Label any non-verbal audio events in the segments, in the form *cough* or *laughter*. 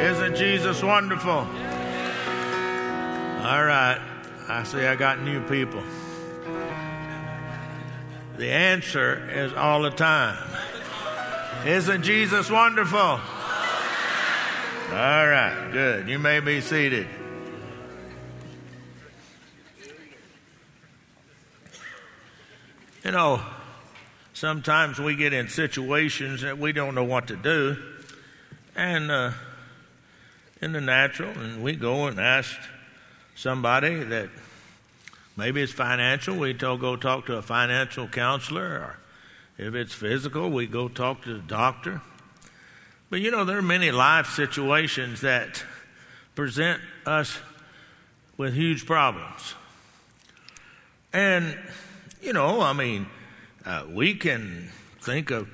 Isn't Jesus wonderful? All right. I see I got new people. The answer is all the time. Isn't Jesus wonderful? All right, good. You may be seated. You know, sometimes we get in situations that we don't know what to do, and uh, in the natural, and we go and ask somebody that maybe it's financial, we go talk to a financial counselor, or if it's physical, we go talk to the doctor. But you know, there are many life situations that present us with huge problems. And, you know, I mean, uh, we can think of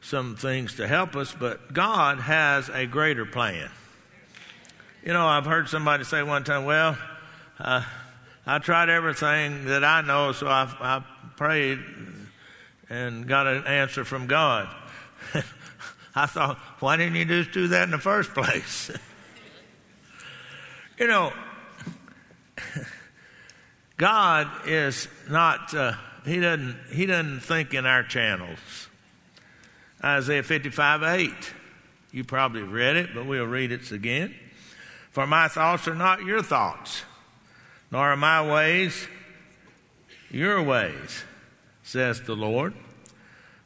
some things to help us, but God has a greater plan. You know, I've heard somebody say one time, well, uh, I tried everything that I know, so I, I prayed and got an answer from God. *laughs* I thought, why didn't you just do that in the first place? *laughs* you know, *laughs* God is not, uh, he, doesn't, he doesn't think in our channels. Isaiah 55 8. You probably read it, but we'll read it again. For my thoughts are not your thoughts, nor are my ways your ways, says the Lord.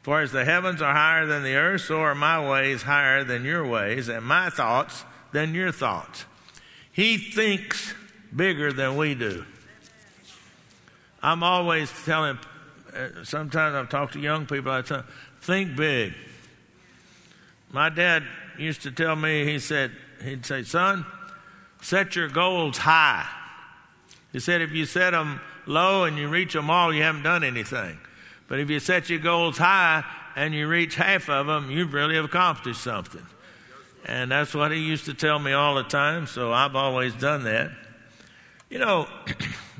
For as the heavens are higher than the earth, so are my ways higher than your ways, and my thoughts than your thoughts. He thinks bigger than we do. I'm always telling, uh, sometimes I've talked to young people, I tell think big. My dad used to tell me, he said, he'd say, son, set your goals high. He said if you set them low and you reach them all, you haven't done anything. But if you set your goals high and you reach half of them, you've really accomplished something. And that's what he used to tell me all the time, so I've always done that. You know,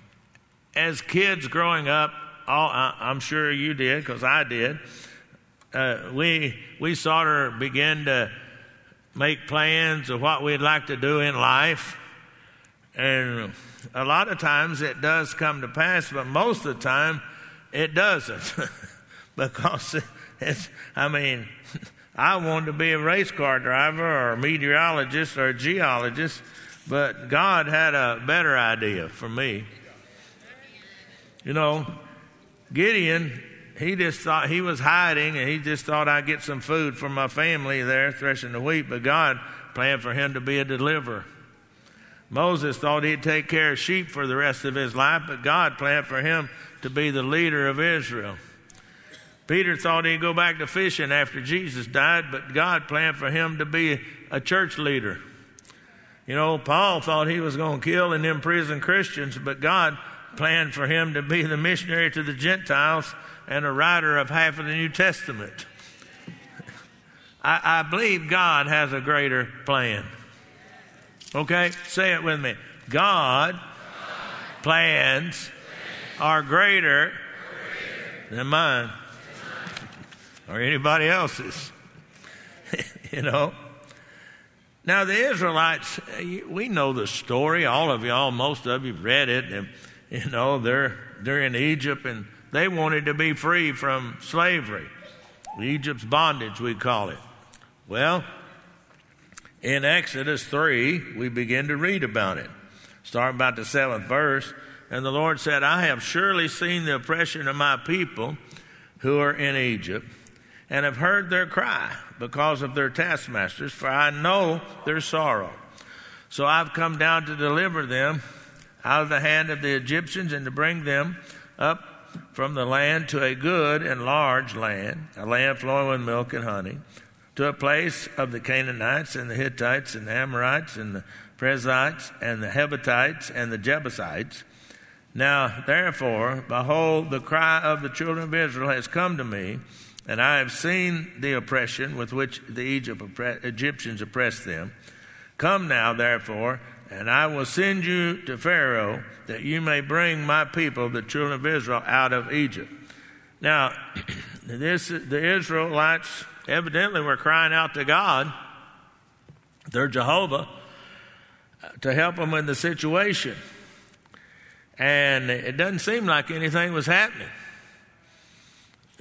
*clears throat* as kids growing up, all, I, am sure you did because I did. Uh, we we sort of began to make plans of what we'd like to do in life. And a lot of times it does come to pass, but most of the time it doesn't. *laughs* because it's, I mean, *laughs* I wanted to be a race car driver or a meteorologist or a geologist, but God had a better idea for me. You know, Gideon he just thought he was hiding and he just thought I'd get some food for my family there threshing the wheat, but God planned for him to be a deliverer. Moses thought he'd take care of sheep for the rest of his life, but God planned for him to be the leader of Israel. Peter thought he'd go back to fishing after Jesus died, but God planned for him to be a church leader. You know, Paul thought he was going to kill and imprison Christians, but God planned for him to be the missionary to the Gentiles and a writer of half of the New Testament. *laughs* I, I believe God has a greater plan. Okay? Say it with me. God plans are greater than mine or anybody else's. *laughs* you know? Now, the Israelites, we know the story. All of y'all, most of you read it. And, you know, they're, they're in Egypt and they wanted to be free from slavery, Egypt's bondage, we call it. Well, in Exodus 3, we begin to read about it. Start about the seventh verse. And the Lord said, I have surely seen the oppression of my people who are in Egypt, and have heard their cry because of their taskmasters, for I know their sorrow. So I've come down to deliver them out of the hand of the Egyptians and to bring them up from the land to a good and large land, a land flowing with milk and honey, to a place of the Canaanites and the Hittites and the Amorites and the Perizzites and the Hivitites and the Jebusites. Now, therefore, behold, the cry of the children of Israel has come to me, and I have seen the oppression with which the Egypt, Egyptians oppressed them. Come now, therefore, and I will send you to Pharaoh that you may bring my people, the children of Israel, out of Egypt. Now, *clears throat* this, the Israelites evidently were crying out to God they're Jehovah to help them in the situation. And it doesn't seem like anything was happening.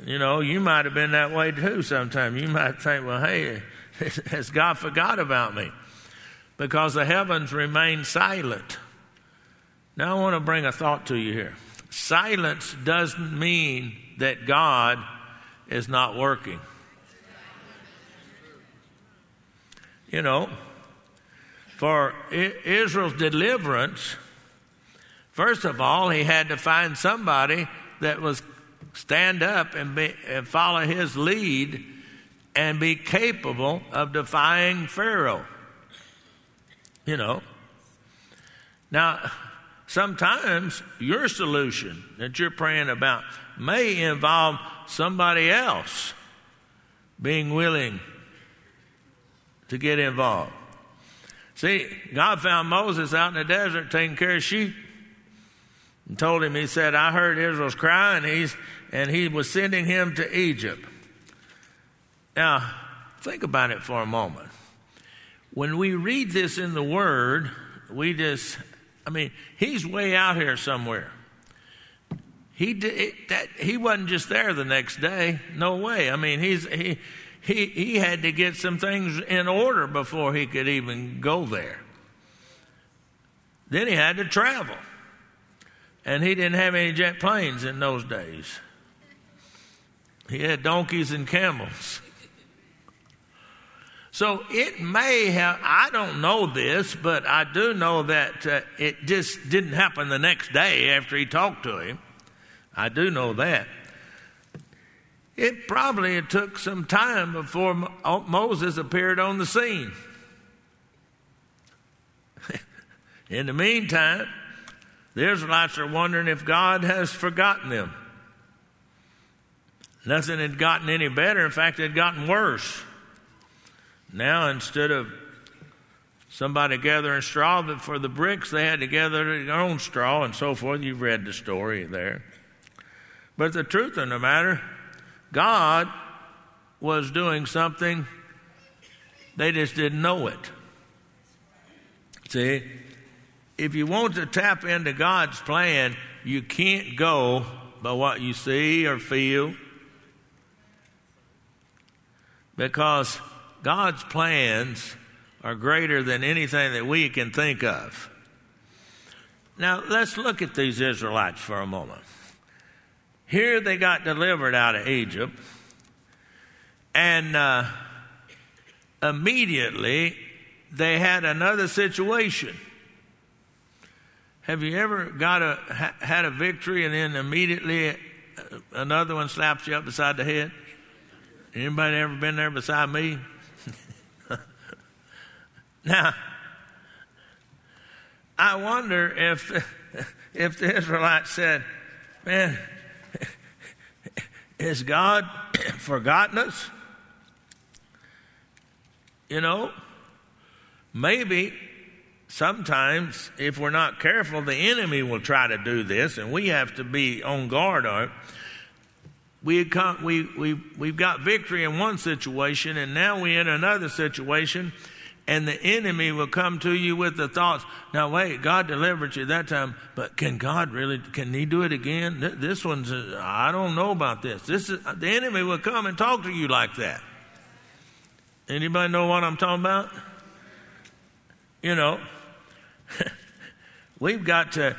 You know, you might have been that way too sometime. You might think, well, hey, *laughs* has God forgot about me? Because the heavens remain silent. Now, I want to bring a thought to you here. Silence doesn't mean that God is not working. You know, for Israel's deliverance, first of all, he had to find somebody that was stand up and, be, and follow his lead and be capable of defying Pharaoh. You know. Now, sometimes your solution that you're praying about may involve somebody else being willing to get involved. See, God found Moses out in the desert taking care of sheep and told him, He said, I heard Israel's cry, and, he's, and He was sending him to Egypt. Now, think about it for a moment. When we read this in the Word, we just, I mean, He's way out here somewhere. He did, that, he wasn't just there the next day. No way. I mean, he's he he he had to get some things in order before he could even go there. Then he had to travel. And he didn't have any jet planes in those days. He had donkeys and camels. So it may have, I don't know this, but I do know that uh, it just didn't happen the next day after he talked to him. I do know that. It probably took some time before oh, Moses appeared on the scene. *laughs* In the meantime, the Israelites are wondering if God has forgotten them. Nothing had gotten any better. In fact, it had gotten worse. Now, instead of somebody gathering straw for the bricks, they had to gather their own straw and so forth. You've read the story there. But the truth of the matter, God was doing something, they just didn't know it. See, if you want to tap into God's plan, you can't go by what you see or feel. Because God's plans are greater than anything that we can think of. Now, let's look at these Israelites for a moment. Here they got delivered out of Egypt, and uh, immediately they had another situation. Have you ever got a ha, had a victory and then immediately uh, another one slaps you up beside the head? Anybody ever been there beside me? *laughs* now, I wonder if *laughs* if the Israelites said, "Man, has God *clears throat* forgotten us? You know, maybe sometimes if we're not careful, the enemy will try to do this, and we have to be on guard on it. We, we, we, we've got victory in one situation, and now we're in another situation and the enemy will come to you with the thoughts now wait god delivered you that time but can god really can he do it again? This one's uh, i don't know about this. This is the enemy will come and talk to you like that. Anybody know what i'm talking about? You know *laughs* we've got to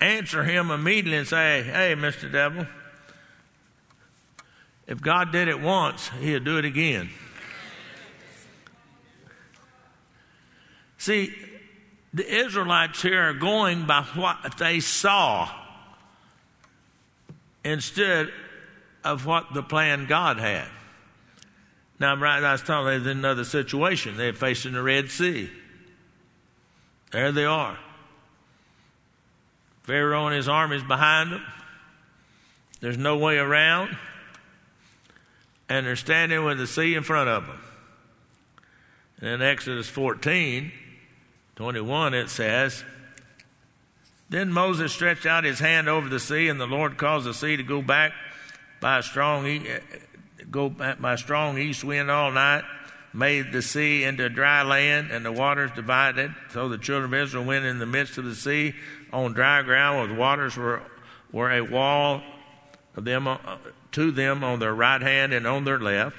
answer him immediately and say hey mr devil if god did it once he'll do it again See, the Israelites here are going by what they saw instead of what the plan God had. Now, right, I was telling you, there's another situation. They're facing the Red Sea. There they are. Pharaoh and his armies behind them. There's no way around. And they're standing with the sea in front of them. And in Exodus 14, 21, it says, Then Moses stretched out his hand over the sea, and the Lord caused the sea to go back by a strong, go back by strong east wind all night, made the sea into dry land, and the waters divided. So the children of Israel went in the midst of the sea on dry ground, where the waters were, were a wall of them, uh, to them on their right hand and on their left.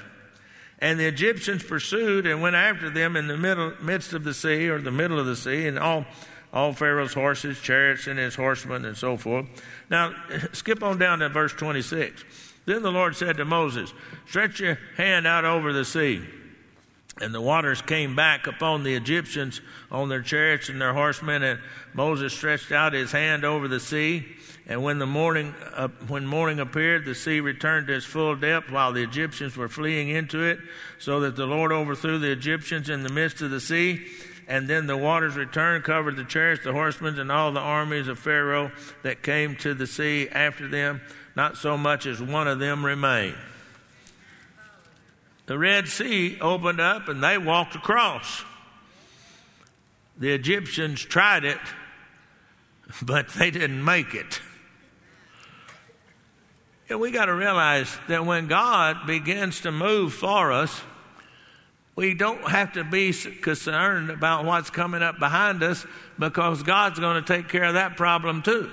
And the Egyptians pursued and went after them in the middle, midst of the sea, or the middle of the sea, and all, all Pharaoh's horses, chariots, and his horsemen, and so forth. Now, *laughs* skip on down to verse 26. Then the Lord said to Moses, Stretch your hand out over the sea. And the waters came back upon the Egyptians on their chariots and their horsemen, and Moses stretched out his hand over the sea. And when the morning, uh, when morning appeared, the sea returned to its full depth, while the Egyptians were fleeing into it, so that the Lord overthrew the Egyptians in the midst of the sea. And then the waters returned, covered the chariots, the horsemen, and all the armies of Pharaoh that came to the sea after them. Not so much as one of them remained. The Red Sea opened up, and they walked across. The Egyptians tried it, *laughs* but they didn't make it. And we got to realize that when God begins to move for us, we don't have to be concerned about what's coming up behind us because God's going to take care of that problem too.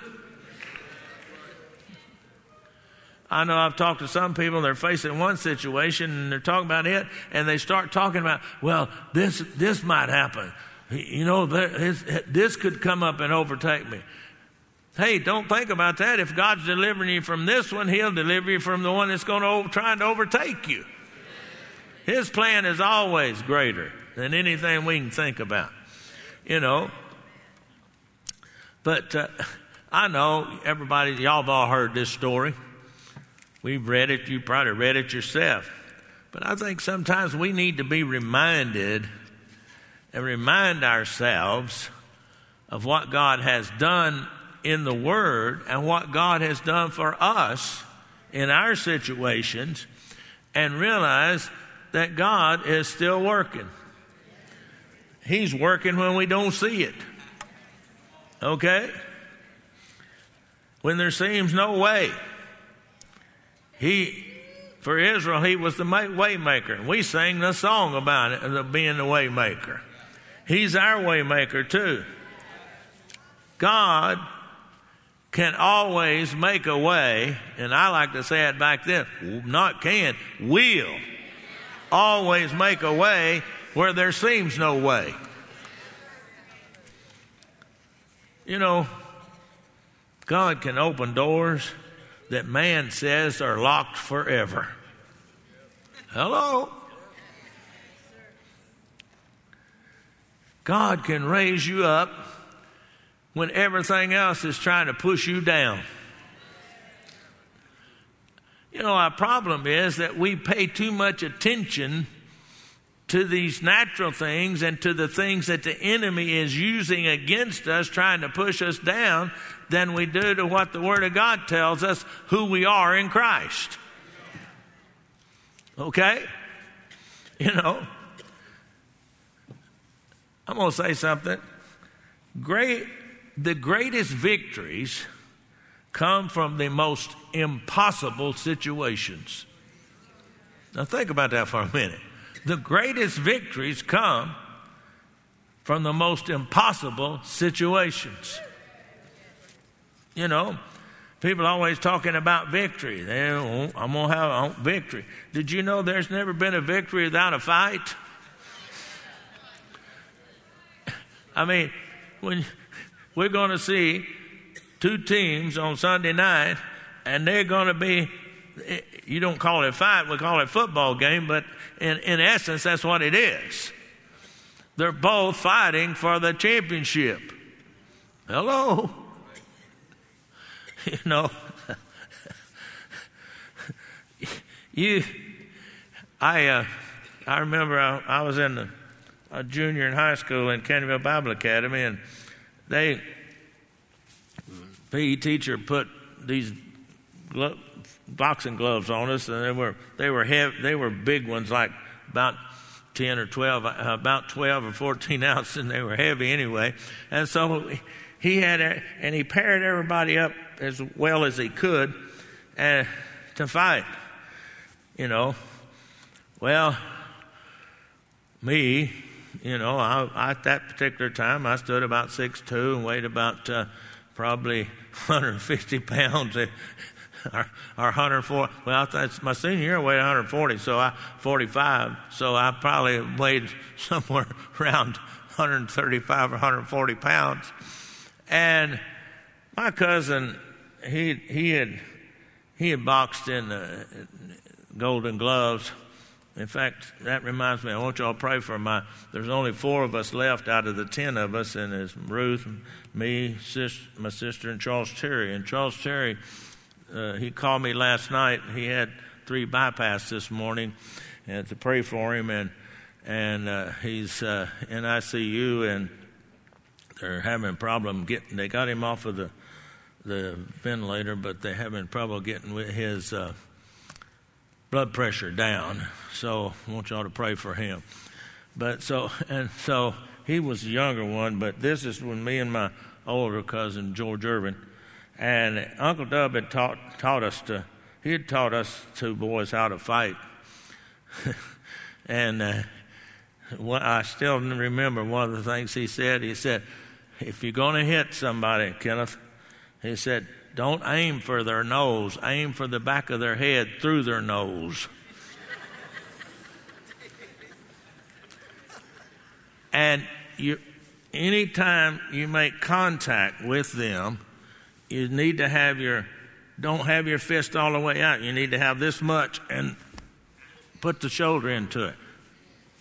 I know I've talked to some people, they're facing one situation and they're talking about it, and they start talking about, well, this, this might happen. You know, this could come up and overtake me. Hey, don't think about that. If God's delivering you from this one, He'll deliver you from the one that's going to try to overtake you. His plan is always greater than anything we can think about. You know. But uh, I know everybody, y'all have all heard this story. We've read it, you probably read it yourself. But I think sometimes we need to be reminded and remind ourselves of what God has done in the Word and what God has done for us in our situations and realize that God is still working. He's working when we don't see it. Okay? When there seems no way. He, for Israel, he was the waymaker. We sang the song about it, of being the waymaker. He's our waymaker too. God can always make a way, and I like to say it back then, not can, will always make a way where there seems no way. You know, God can open doors that man says are locked forever. Hello? God can raise you up when everything else is trying to push you down. You know, our problem is that we pay too much attention to these natural things and to the things that the enemy is using against us, trying to push us down, than we do to what the Word of God tells us who we are in Christ. Okay? *laughs* You know, I'm going to say something. Great the greatest victories come from the most impossible situations. Now, think about that for a minute. The greatest victories come from the most impossible situations. You know, people always talking about victory. They, oh, I'm going to have a victory. Did you know there's never been a victory without a fight? *laughs* I mean, when we're going to see two teams on Sunday night, and they're going to be, you don't call it a fight, we call it a football game, but in, in essence, that's what it is. They're both fighting for the championship. Hello? *laughs* You know, *laughs* you, I, uh, I remember I, I was in the, a junior in high school in Canterville Bible Academy, and they PE teacher put these glo- boxing gloves on us, and they were they were heavy, they were big ones, like about ten or twelve, uh, about twelve or fourteen *laughs* ounces, and they were heavy anyway. And so he had, a, and he paired everybody up as well as he could, and uh, to fight. You know, well, me, you know, I, at that particular time, I stood about six two and weighed about uh, probably *laughs* 150 pounds. *laughs* or, or 104. Well, that's my senior year. I weighed 140, so I 45. So I probably weighed *laughs* somewhere around 135 or 140 pounds. And my cousin, he he had he had boxed in the Golden Gloves in fact, that reminds me, I want y'all to pray for my. There's only four of us left out of the ten of us, and it's Ruth, me, sis, my sister, and Charles Terry. And Charles Terry, uh, he called me last night. He had three bypass this morning, and to pray for him, and and uh, he's uh, in ICU, and they're having a problem getting. They got him off of the the ventilator, but they're having trouble getting with his uh, blood pressure down. So I want y'all to pray for him. But so, and so he was the younger one, but this is when me and my older cousin, George Irvin, and Uncle Dub had taught, taught us to, he had taught us two boys how to fight. *laughs* and uh, I still remember one of the things he said. He said, if you're going to hit somebody, Kenneth, he said, don't aim for their nose, aim for the back of their head through their nose. and you, anytime you make contact with them, you need to have your, don't have your fist all the way out. You need to have this much and put the shoulder into it.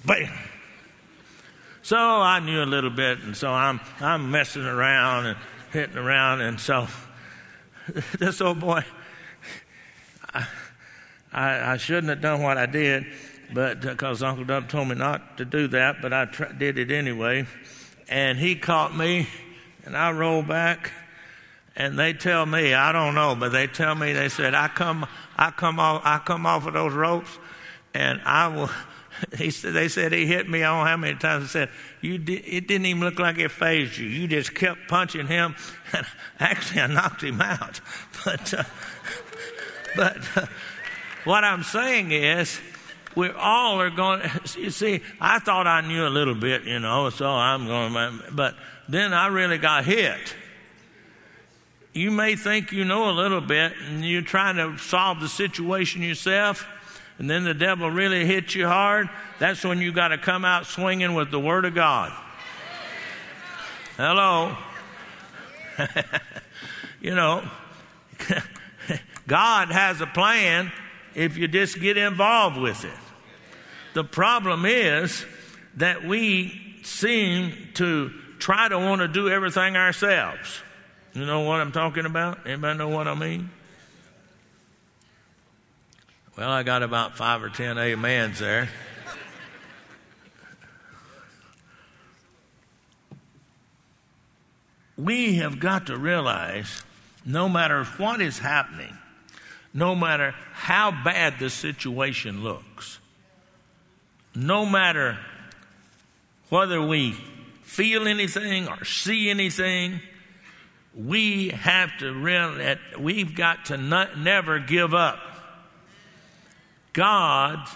Bam! So I knew a little bit, and so I'm, I'm messing around and hitting around, and so *laughs* this old boy, I, I, I, shouldn't have done what I did, but because uh, Uncle Dub told me not to do that, but I tr- did it anyway. And he caught me, and I rolled back, and they tell me, I don't know, but they tell me, they said, I come, I come off, I come off of those ropes, and I will. *laughs* He said, they said he hit me. I don't know how many times. He said, you di- it didn't even look like it fazed you. You just kept punching him. *laughs* And actually, I knocked him out. *laughs* But, uh, but uh, what I'm saying is, we all are going. You see, I thought I knew a little bit, you know, so I'm going. But then I really got hit. You may think you know a little bit, and you're trying to solve the situation yourself and then the devil really hits you hard, that's when you got to come out swinging with the Word of God. Hello. *laughs* you know, *laughs* God has a plan if you just get involved with it. The problem is that we seem to try to want to do everything ourselves. You know what I'm talking about? Anybody know what I mean? Well, I got about five or ten amens there. we have got to realize no matter what is happening, no matter how bad the situation looks, no matter whether we feel anything or see anything, we have to realize that we've got to not, never give up. God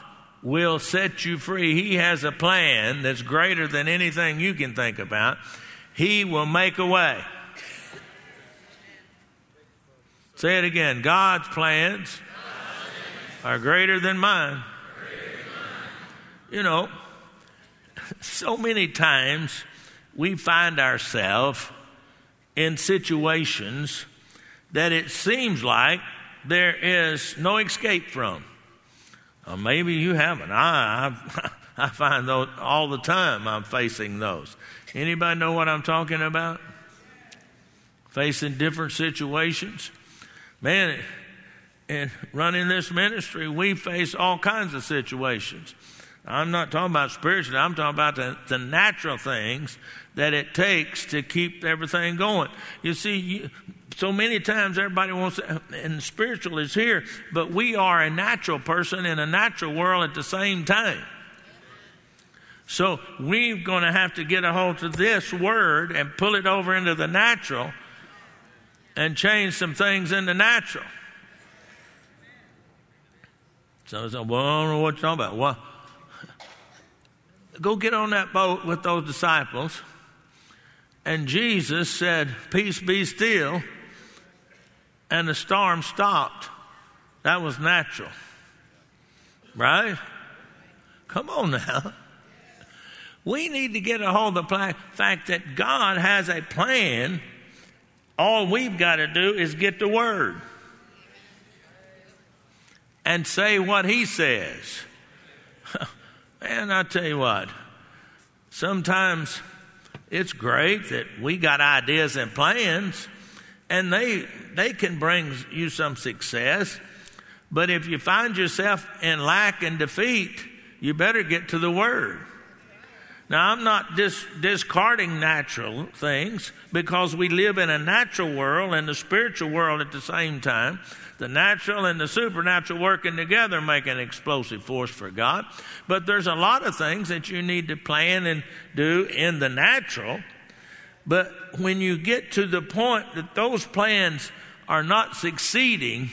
will set you free. He has a plan that's greater than anything you can think about. He will make a way. Say it again. God's plans are greater than mine. You know, so many times we find ourselves in situations that it seems like there is no escape from. Or maybe you haven't. I, I, *laughs* I find those all the time I'm facing those. Anybody know what I'm talking about? Facing different situations. Man, in running this ministry, we face all kinds of situations. I'm not talking about spiritual, I'm talking about the, the natural things that it takes to keep everything going. You see, you, so many times everybody wants and spiritual is here, but we are a natural person in a natural world at the same time. So we're going to have to get a hold of this word and pull it over into the natural and change some things in the natural. So I said, well, I don't know what you're talking about. Well, go get on that boat with those disciples. And Jesus said, Peace be still. And the storm stopped. That was natural. Right? Come on now. We need to get a hold of the fact that God has a plan. All we've got to do is get the word and say what He says. *laughs* Man, I tell you what, sometimes it's great that we got ideas and plans, and they they can bring you some success. But if you find yourself in lack and defeat, you better get to the Word. Now, I'm not dis- discarding natural things because we live in a natural world and the spiritual world at the same time. The natural and the supernatural working together make an explosive force for God. But there's a lot of things that you need to plan and do in the natural. But when you get to the point that those plans are not succeeding,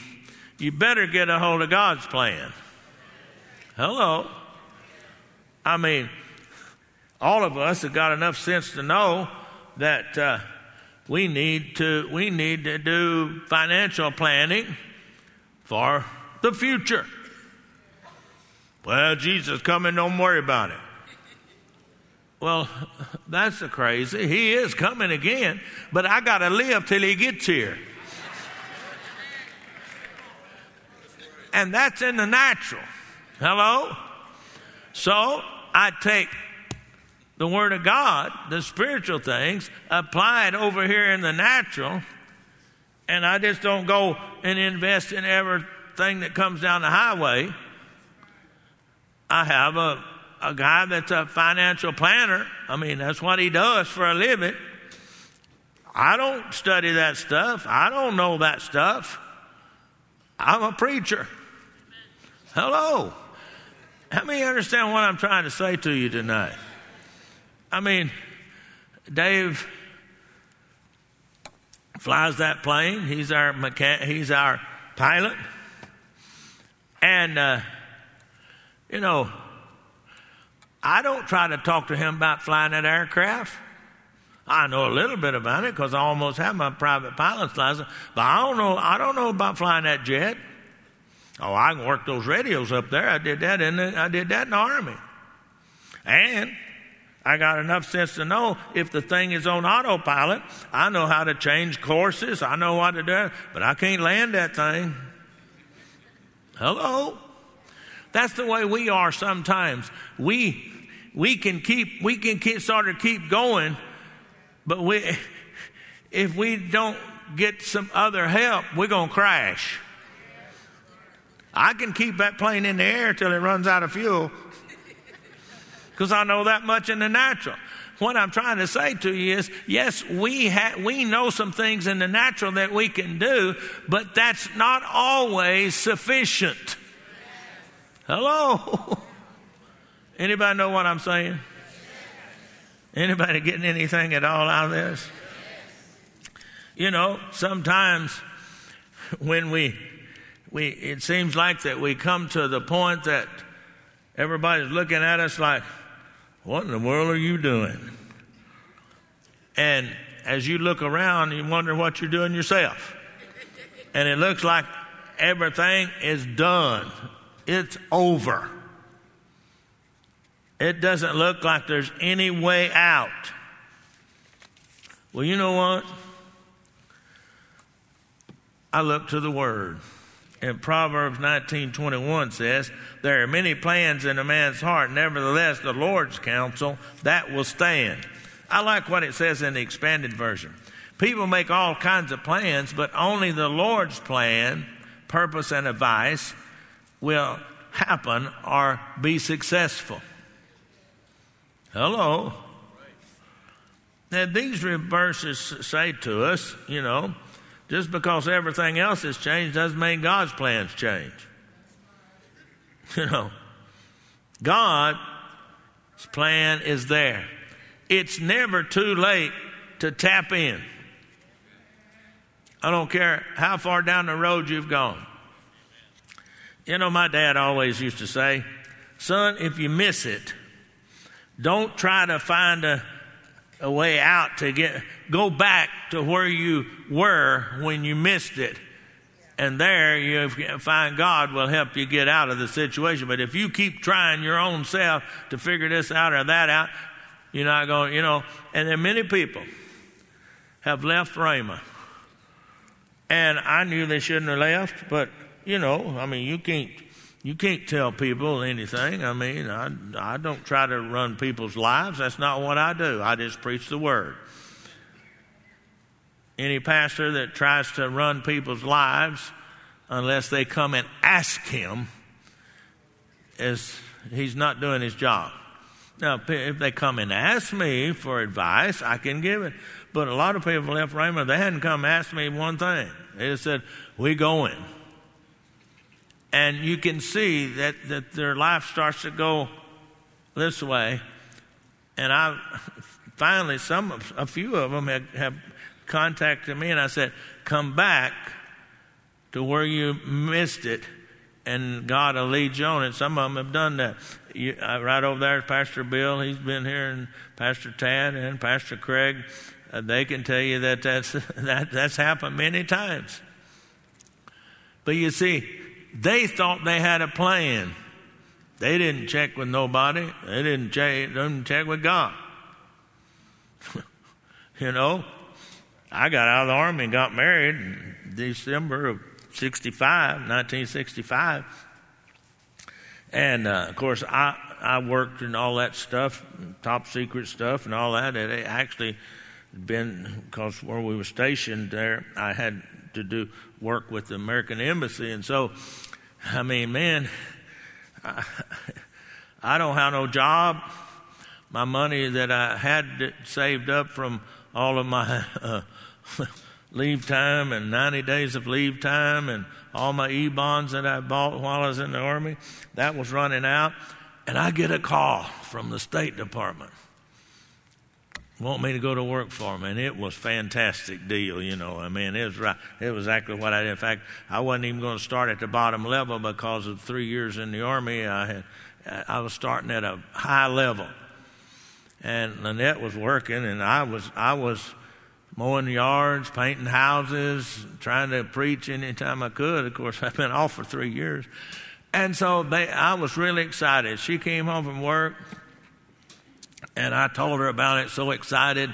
you better get a hold of God's plan. Hello. I mean, all of us have got enough sense to know that uh, we need to we need to do financial planning for the future. Well, Jesus coming, don't worry about it. Well, that's the crazy. He is coming again, but I got to live till he gets here. And that's in the natural. Hello? So I take the Word of God, the spiritual things, applied over here in the natural, and I just don't go and invest in everything that comes down the highway. I have a, a guy that's a financial planner. I mean, that's what he does for a living. I don't study that stuff. I don't know that stuff. I'm a preacher. Hello. How many understand what I'm trying to say to you tonight? I mean, Dave flies that plane. He's our mechan- he's our pilot, and uh, you know, I don't try to talk to him about flying that aircraft. I know a little bit about it because I almost have my private pilot's license, but I don't know. I don't know about flying that jet. Oh, I can work those radios up there. I did that in the, I did that in the army, and I got enough sense to know if the thing is on autopilot, I know how to change courses. I know what to do, but I can't land that thing. Hello? That's the way we are sometimes. We we can keep we can keep, sort of keep going, but we if we don't get some other help, we're gonna crash. I can keep that plane in the air till it runs out of fuel because I know that much in the natural. What I'm trying to say to you is, yes, we ha- we know some things in the natural that we can do, but that's not always sufficient. Hello. *laughs* Anybody know what I'm saying? Anybody getting anything at all out of this? You know, sometimes when we we it seems like that we come to the point that everybody's looking at us like what in the world are you doing? And as you look around, you wonder what you're doing yourself. And it looks like everything is done, it's over. It doesn't look like there's any way out. Well, you know what? I look to the Word. And Proverbs 19:21 says, "There are many plans in a man's heart; nevertheless, the Lord's counsel that will stand." I like what it says in the expanded version. People make all kinds of plans, but only the Lord's plan, purpose, and advice will happen or be successful. Hello. Now, these verses say to us, you know, just because everything else has changed doesn't mean God's plans change. You know, God's plan is there. It's never too late to tap in. I don't care how far down the road you've gone. You know, my dad always used to say, Son, if you miss it, Don't try to find a, a way out to get, go back to where you were when you missed it. And there you find God will help you get out of the situation. But if you keep trying your own self to figure this out or that out, you're not going, you know. And then many people have left Rhema. And I knew they shouldn't have left, but you know, I mean, you can't you can't tell people anything. I mean, I, I don't try to run people's lives. That's not what I do. I just preach the word. Any pastor that tries to run people's lives, unless they come and ask him, is he's not doing his job. Now, if they come and ask me for advice, I can give it. But a lot of people left Rhema, they hadn't come ask me one thing. They just said, We going. And you can see that, that their life starts to go this way. And I *laughs* finally, some, a few of them have, have contacted me, and I said, Come back to where you missed it, and God will lead you on it. Some of them have done that. You, uh, right over there is Pastor Bill. He's been here, and Pastor Tad and Pastor Craig. Uh, they can tell you that that's, *laughs* that, that's happened many times. But you see, they thought they had a plan. They didn't check with nobody. They didn't check, didn't check with God. *laughs* you know, I got out of the army and got married in December of 65, 1965. And uh, of course, I, I worked in all that stuff, top secret stuff and all that. It actually been, because where we were stationed there, I had to do work with the American Embassy. And so I mean, man, I, I don't have no job. My money that I had saved up from all of my uh, *laughs* leave time and 90 days of leave time and all my e bonds that I bought while I was in the Army, that was running out. And I get a call from the State Department want me to go to work for them, and it was fantastic deal. You know, I mean, it was right. It was exactly what I did. In fact, I wasn't even going to start at the bottom level because of three years in the army. I had, I was starting at a high level, and Lynette was working, and I was, I was mowing yards, painting houses, trying to preach anytime I could. Of course, *laughs* I've been off for three years, and so they, I was really excited. She came home from work and I told her about it, so excited.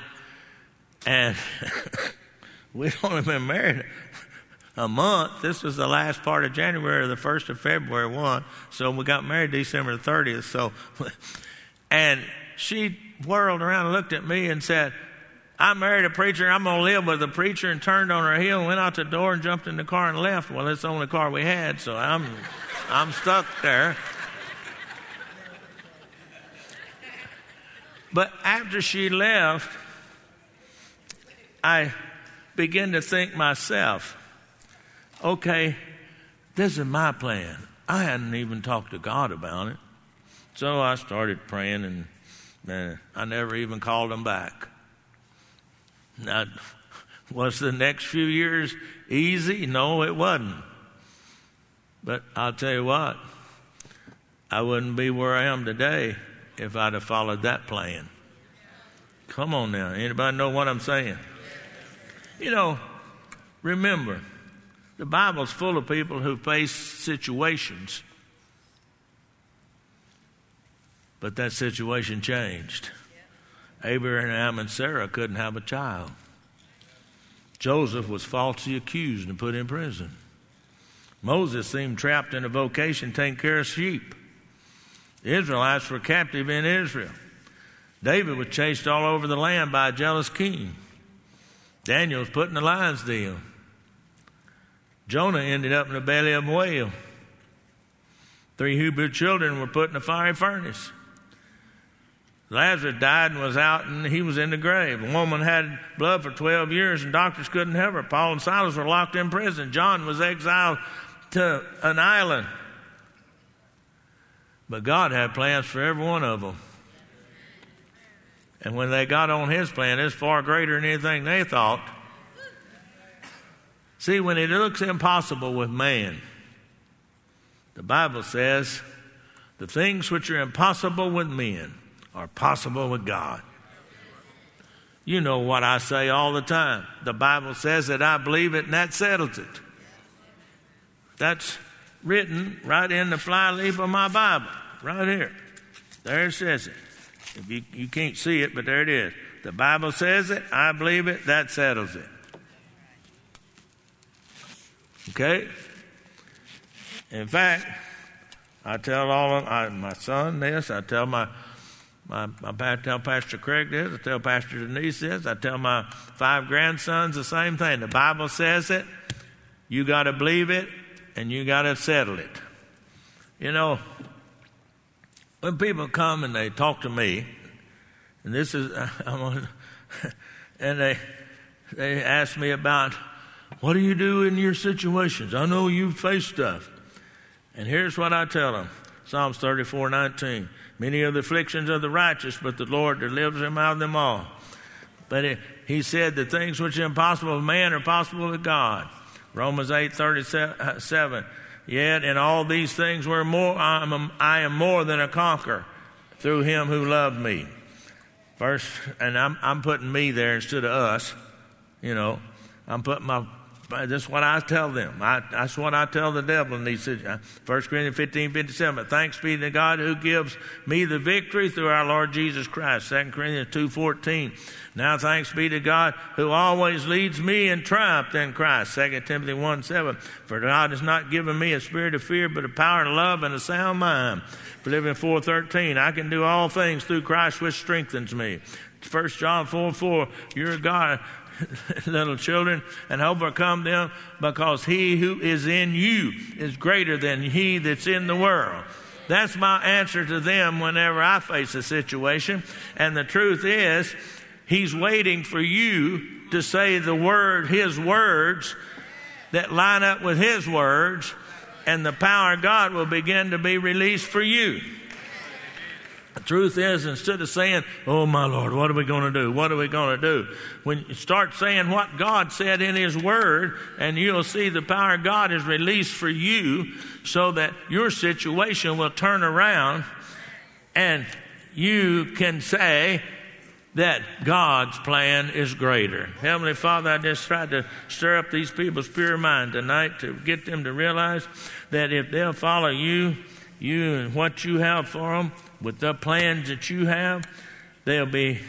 And *laughs* we'd only been married a month. This was the last part of January, the 1st of February 1. So we got married December 30th. So, *laughs* and she whirled around and looked at me and said, I married a preacher. I'm going to live with a preacher and turned on her heel and went out the door and jumped in the car and left. Well, it's the only car we had, so I'm, I'm stuck there. But after she left, I began to think myself, okay, this is my plan. I hadn't even talked to God about it. So I started praying, and uh, I never even called them back. Now, was the next few years easy? No, it wasn't. But I'll tell you what, I wouldn't be where I am today if I'd have followed that plan. Come on now. Anybody know what I'm saying? You know, remember, the Bible's full of people who face situations, but that situation changed. Abraham and Sarah couldn't have a child. Joseph was falsely accused and put in prison. Moses seemed trapped in a vocation taking care of sheep. The Israelites were captive in Israel. David was chased all over the land by a jealous king. Daniel was put in the lion's den. Jonah ended up in the belly of a whale. Three Hebrew children were put in a fiery furnace. Lazarus died and was out, and he was in the grave. A woman had blood for 12 years, and doctors couldn't help her. Paul and Silas were locked in prison. John was exiled to an island. But God had plans for every one of them. And when they got on his plan, it's far greater than anything they thought. See, when it looks impossible with man, the Bible says the things which are impossible with men are possible with God. You know what I say all the time. The Bible says that I believe it, and that settles it. That's written right in the flyleaf of my Bible, right here. There it says it. If you, you can't see it, but there it is. The Bible says it, I believe it, that settles it. Okay? In fact, I tell all of I, my son this, I tell my my, my I tell Pastor Craig this. I tell Pastor Denise this. I tell my five grandsons the same thing. The Bible says it. You got to believe it, and you got to settle it. You know, when people come and they talk to me, and this is, *laughs* I'm and they they ask me about what do you do in your situations. I know you face stuff, and here's what I tell them: Psalms 34, 19. Many are the afflictions of the righteous, but the Lord delivers him out of them all. But it, he said, The things which are impossible with man are possible with God. Romans 8 37. Uh, Yet in all these things we're more, I am, I am more than a conqueror through him who loved me. First, and I'm, I'm putting me there instead of us. You know, I'm putting my that's what I tell them. I, that's what I tell the devil in these situations. 1 Corinthians 15, 57. Thanks be to God who gives me the victory through our Lord Jesus Christ. 2 Corinthians 2, 14. Now thanks be to God who always leads me in triumph in Christ. 2 Timothy 1, 7. For God has not given me a spirit of fear, but a power of love and a sound mind. Philippians 4, 13. I can do all things through Christ which strengthens me. 1 John 4, 4. You're a God *laughs* little children, and overcome them because he who is in you is greater than he that's in the world. That's my answer to them whenever I face a situation. And the truth is, he's waiting for you to say the word, his words that line up with his words, and the power of God will begin to be released for you. The truth is, instead of saying, Oh my Lord, what are we going to do? What are we going to do? When you start saying what God said in His Word, and you'll see the power of God is released for you so that your situation will turn around and you can say that God's plan is greater. Heavenly Father, I just tried to stir up these people's pure mind tonight to get them to realize that if they'll follow you, you and what you have for them, with the plans that you have, they'll be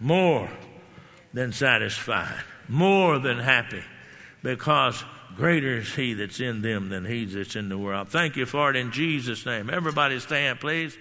more than satisfied, more than happy, because greater is He that's in them than He that's in the world. Thank you for it in Jesus' name. Everybody stand, please.